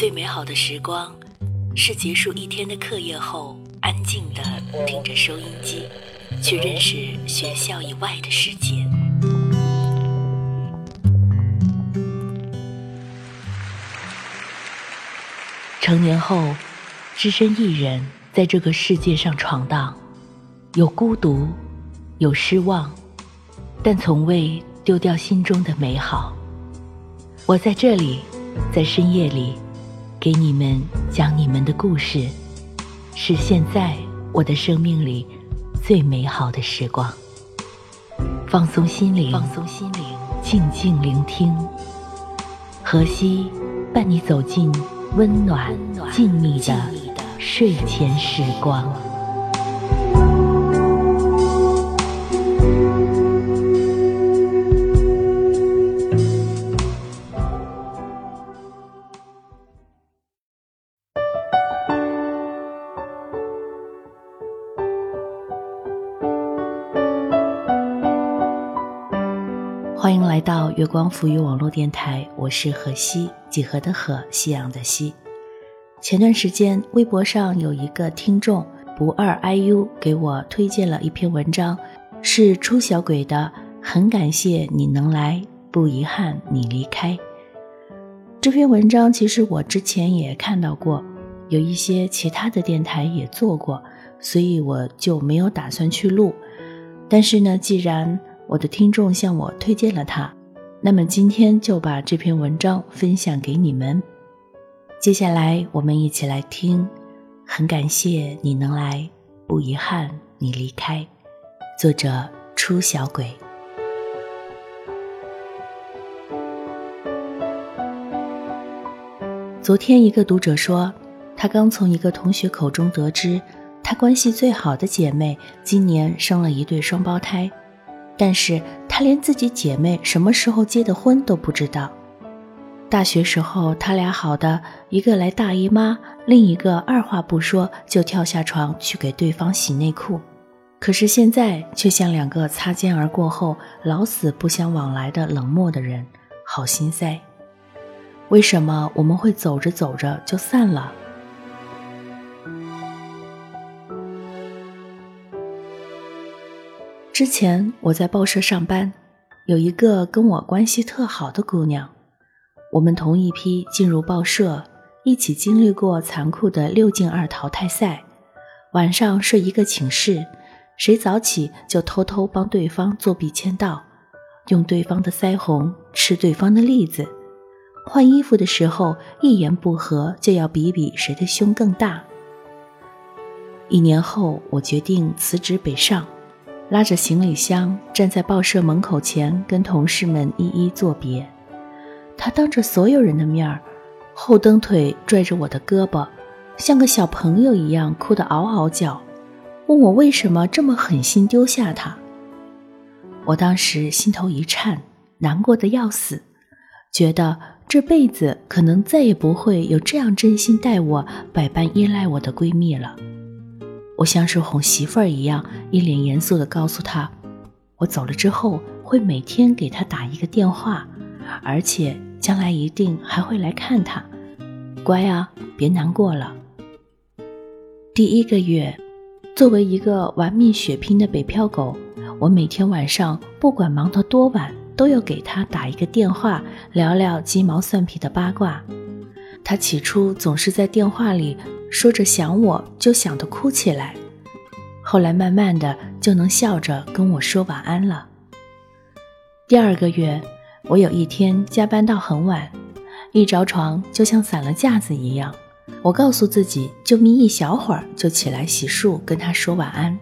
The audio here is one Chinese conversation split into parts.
最美好的时光，是结束一天的课业后，安静的听着收音机，去认识学校以外的世界。成年后，只身一人在这个世界上闯荡，有孤独，有失望，但从未丢掉心中的美好。我在这里。在深夜里，给你们讲你们的故事，是现在我的生命里最美好的时光。放松心灵，放松心灵，静静聆听。荷西伴你走进温暖静谧的睡前时光。月光浮于网络电台，我是何西，几何的何，夕阳的西。前段时间，微博上有一个听众不二 iu 给我推荐了一篇文章，是出小鬼的。很感谢你能来，不遗憾你离开。这篇文章其实我之前也看到过，有一些其他的电台也做过，所以我就没有打算去录。但是呢，既然我的听众向我推荐了他，那么今天就把这篇文章分享给你们。接下来我们一起来听，很感谢你能来，不遗憾你离开。作者初小鬼。昨天一个读者说，他刚从一个同学口中得知，他关系最好的姐妹今年生了一对双胞胎。但是他连自己姐妹什么时候结的婚都不知道。大学时候，他俩好的一个来大姨妈，另一个二话不说就跳下床去给对方洗内裤。可是现在却像两个擦肩而过后老死不相往来的冷漠的人，好心塞。为什么我们会走着走着就散了？之前我在报社上班，有一个跟我关系特好的姑娘，我们同一批进入报社，一起经历过残酷的六进二淘汰赛，晚上睡一个寝室，谁早起就偷偷帮对方作弊签到，用对方的腮红吃对方的栗子，换衣服的时候一言不合就要比比谁的胸更大。一年后，我决定辞职北上。拉着行李箱站在报社门口前，跟同事们一一作别。他当着所有人的面儿，后蹬腿拽着我的胳膊，像个小朋友一样哭得嗷嗷叫，问我为什么这么狠心丢下他。我当时心头一颤，难过的要死，觉得这辈子可能再也不会有这样真心待我、百般依赖我的闺蜜了。我像是哄媳妇儿一样，一脸严肃地告诉她：“我走了之后，会每天给她打一个电话，而且将来一定还会来看她。乖啊，别难过了。”第一个月，作为一个玩命血拼的北漂狗，我每天晚上不管忙到多晚，都要给她打一个电话，聊聊鸡毛蒜皮的八卦。她起初总是在电话里。说着想我就想得哭起来，后来慢慢的就能笑着跟我说晚安了。第二个月，我有一天加班到很晚，一着床就像散了架子一样。我告诉自己就眯一小会儿就起来洗漱跟他说晚安，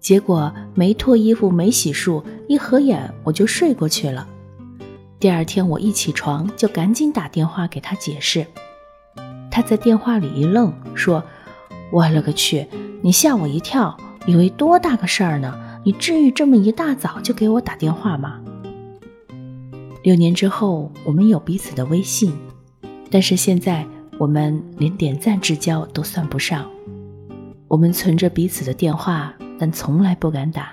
结果没脱衣服没洗漱，一合眼我就睡过去了。第二天我一起床就赶紧打电话给他解释。他在电话里一愣，说：“我勒个去！你吓我一跳，以为多大个事儿呢？你至于这么一大早就给我打电话吗？”六年之后，我们有彼此的微信，但是现在我们连点赞之交都算不上。我们存着彼此的电话，但从来不敢打，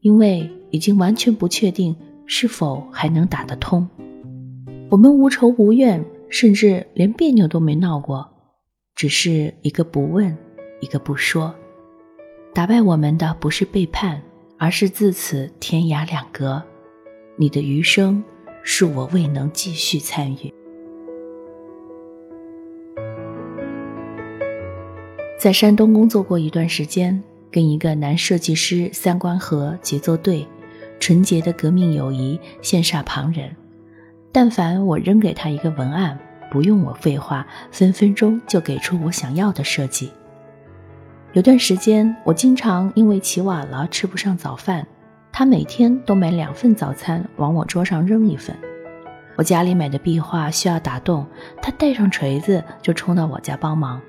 因为已经完全不确定是否还能打得通。我们无仇无怨。甚至连别扭都没闹过，只是一个不问，一个不说。打败我们的不是背叛，而是自此天涯两隔。你的余生，恕我未能继续参与。在山东工作过一段时间，跟一个男设计师三观合，节奏对，纯洁的革命友谊羡煞旁人。但凡我扔给他一个文案，不用我废话，分分钟就给出我想要的设计。有段时间，我经常因为起晚了吃不上早饭，他每天都买两份早餐往我桌上扔一份。我家里买的壁画需要打洞，他带上锤子就冲到我家帮忙。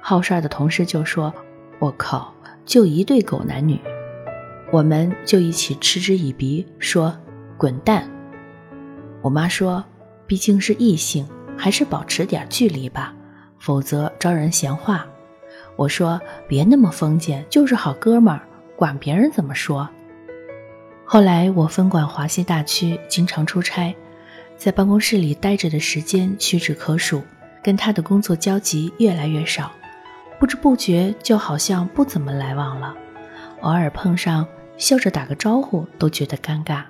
好事儿的同事就说：“我靠，就一对狗男女。”我们就一起嗤之以鼻，说：“滚蛋。”我妈说：“毕竟是异性，还是保持点距离吧，否则招人闲话。”我说：“别那么封建，就是好哥们儿，管别人怎么说。”后来我分管华西大区，经常出差，在办公室里待着的时间屈指可数，跟他的工作交集越来越少，不知不觉就好像不怎么来往了。偶尔碰上，笑着打个招呼都觉得尴尬。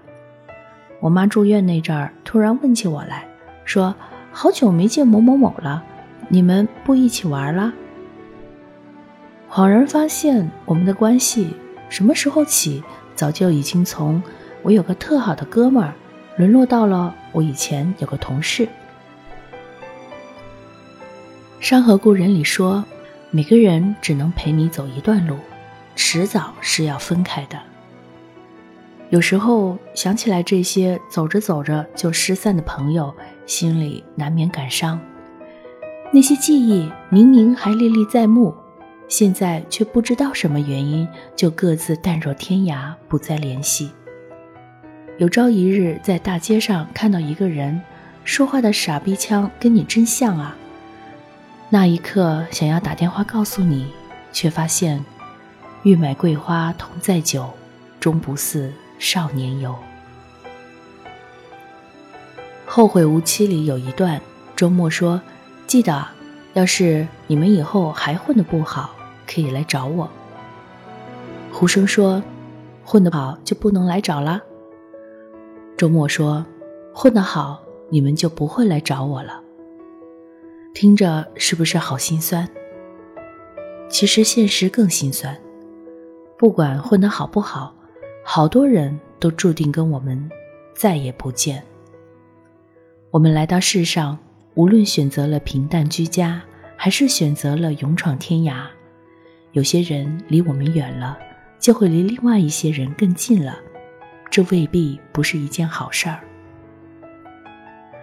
我妈住院那阵儿，突然问起我来，说：“好久没见某某某了，你们不一起玩了？”恍然发现，我们的关系什么时候起，早就已经从我有个特好的哥们儿，沦落到了我以前有个同事。《山河故人》里说：“每个人只能陪你走一段路，迟早是要分开的。”有时候想起来这些走着走着就失散的朋友，心里难免感伤。那些记忆明明还历历在目，现在却不知道什么原因就各自淡若天涯，不再联系。有朝一日在大街上看到一个人，说话的傻逼腔跟你真像啊！那一刻想要打电话告诉你，却发现欲买桂花同载酒，终不似。少年游，后会无期里有一段，周末说：“记得，要是你们以后还混得不好，可以来找我。”胡生说：“混得好就不能来找了。”周末说：“混得好，你们就不会来找我了。”听着是不是好心酸？其实现实更心酸，不管混得好不好。好多人都注定跟我们再也不见。我们来到世上，无论选择了平淡居家，还是选择了勇闯天涯，有些人离我们远了，就会离另外一些人更近了。这未必不是一件好事儿。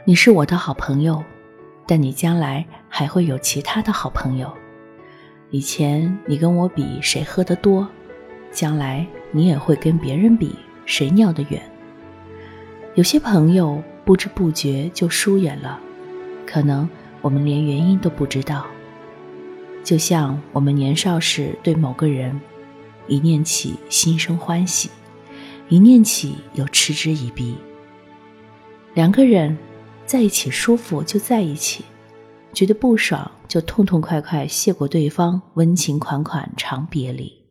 你是我的好朋友，但你将来还会有其他的好朋友。以前你跟我比谁喝得多。将来你也会跟别人比谁尿得远。有些朋友不知不觉就疏远了，可能我们连原因都不知道。就像我们年少时对某个人，一念起心生欢喜，一念起又嗤之以鼻。两个人在一起舒服就在一起，觉得不爽就痛痛快快谢过对方，温情款款长别离。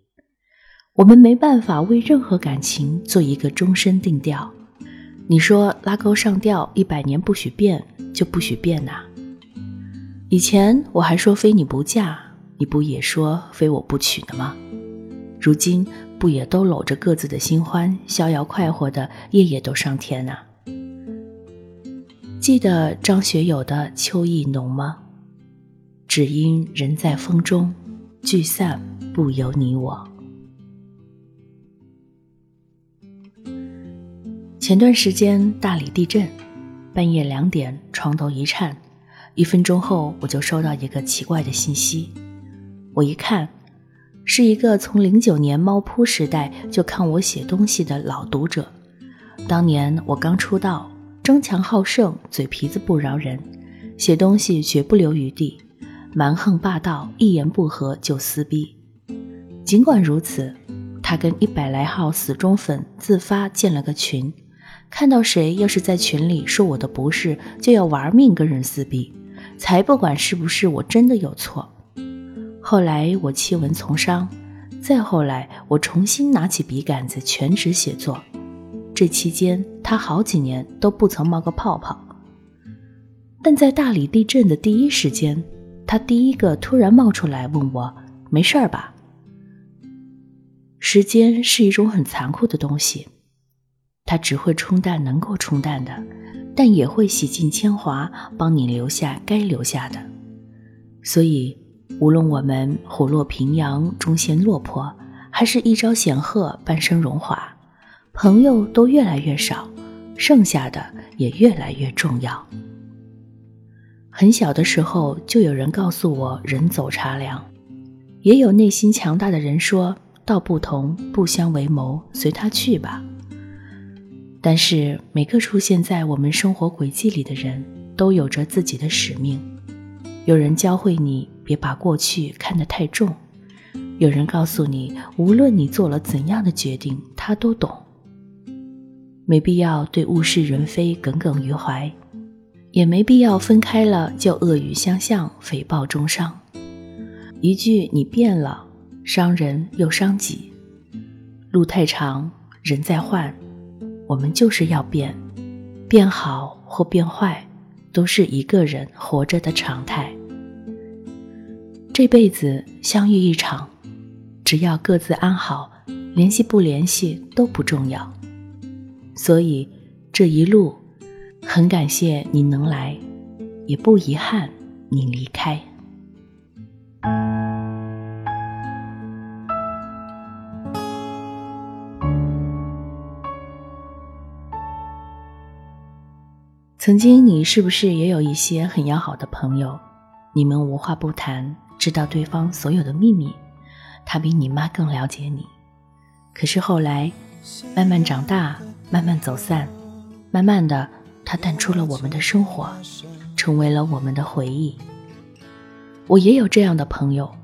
我们没办法为任何感情做一个终身定调。你说拉钩上吊一百年不许变，就不许变呐？以前我还说非你不嫁，你不也说非我不娶呢吗？如今不也都搂着各自的新欢，逍遥快活的夜夜都上天呐？记得张学友的《秋意浓》吗？只因人在风中，聚散不由你我。前段时间大理地震，半夜两点床头一颤，一分钟后我就收到一个奇怪的信息。我一看，是一个从零九年猫扑时代就看我写东西的老读者。当年我刚出道，争强好胜，嘴皮子不饶人，写东西绝不留余地，蛮横霸道，一言不合就撕逼。尽管如此，他跟一百来号死忠粉自发建了个群。看到谁要是在群里说我的不是，就要玩命跟人撕逼，才不管是不是我真的有错。后来我弃文从商，再后来我重新拿起笔杆子全职写作，这期间他好几年都不曾冒个泡泡。但在大理地震的第一时间，他第一个突然冒出来问我：“没事儿吧？”时间是一种很残酷的东西，它只会冲淡能够冲淡的，但也会洗尽铅华，帮你留下该留下的。所以，无论我们虎落平阳，终陷落魄，还是一朝显赫，半生荣华，朋友都越来越少，剩下的也越来越重要。很小的时候，就有人告诉我“人走茶凉”，也有内心强大的人说道：“不同不相为谋，随他去吧。”但是每个出现在我们生活轨迹里的人，都有着自己的使命。有人教会你别把过去看得太重，有人告诉你，无论你做了怎样的决定，他都懂。没必要对物是人非耿耿于怀。也没必要分开了就恶语相向、诽谤中伤。一句“你变了”，伤人又伤己。路太长，人在换，我们就是要变，变好或变坏，都是一个人活着的常态。这辈子相遇一场，只要各自安好，联系不联系都不重要。所以这一路。很感谢你能来，也不遗憾你离开。曾经，你是不是也有一些很要好的朋友？你们无话不谈，知道对方所有的秘密，他比你妈更了解你。可是后来，慢慢长大，慢慢走散，慢慢的。他淡出了我们的生活，成为了我们的回忆。我也有这样的朋友，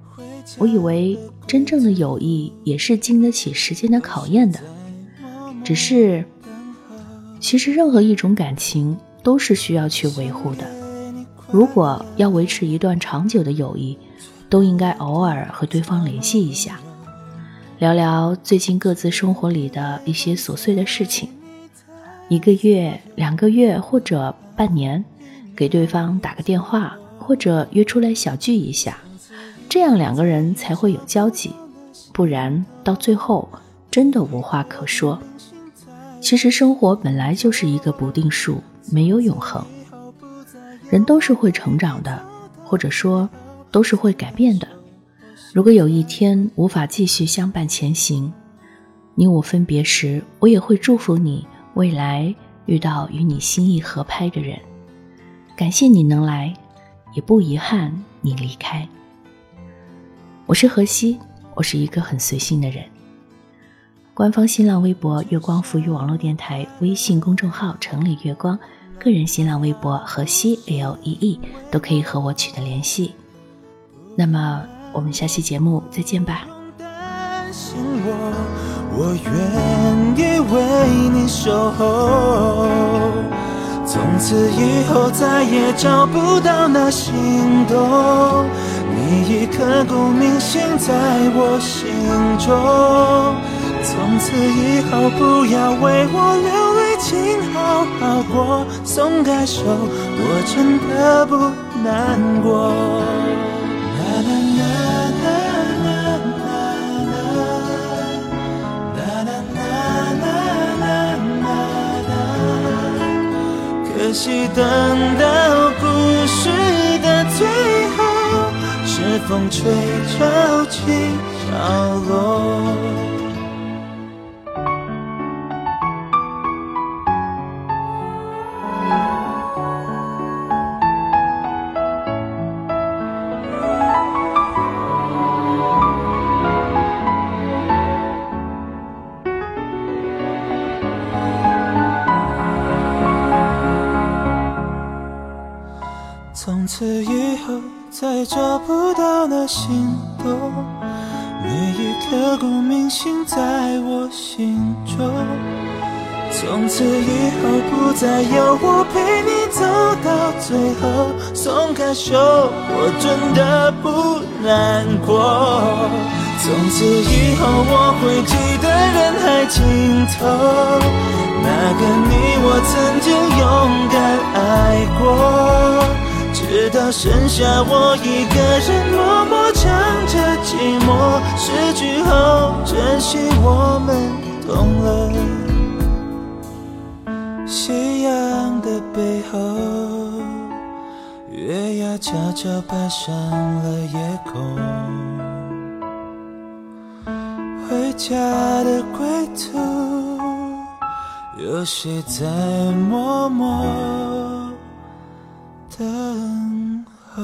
我以为真正的友谊也是经得起时间的考验的。只是，其实任何一种感情都是需要去维护的。如果要维持一段长久的友谊，都应该偶尔和对方联系一下，聊聊最近各自生活里的一些琐碎的事情。一个月、两个月或者半年，给对方打个电话，或者约出来小聚一下，这样两个人才会有交集。不然到最后真的无话可说。其实生活本来就是一个不定数，没有永恒。人都是会成长的，或者说都是会改变的。如果有一天无法继续相伴前行，你我分别时，我也会祝福你。未来遇到与你心意合拍的人，感谢你能来，也不遗憾你离开。我是何西，我是一个很随性的人。官方新浪微博“月光浮语网络电台”，微信公众号“城里月光”，个人新浪微博“何西 L E E” 都可以和我取得联系。那么，我们下期节目再见吧。我愿意为你守候，从此以后再也找不到那心动，你已刻骨铭心在我心中。从此以后不要为我流泪，请好好过，松开手，我真的不难过。可惜等到故事的最后，是风吹潮起潮落。不再有我陪你走到最后，松开手，我真的不难过。从此以后我会记得人海尽头，那个你我曾经勇敢爱过，直到剩下我一个人默默唱着寂寞，失去后珍惜我们懂了。夕阳的背后，月牙悄悄爬上了夜空。回家的归途，有谁在默默等候？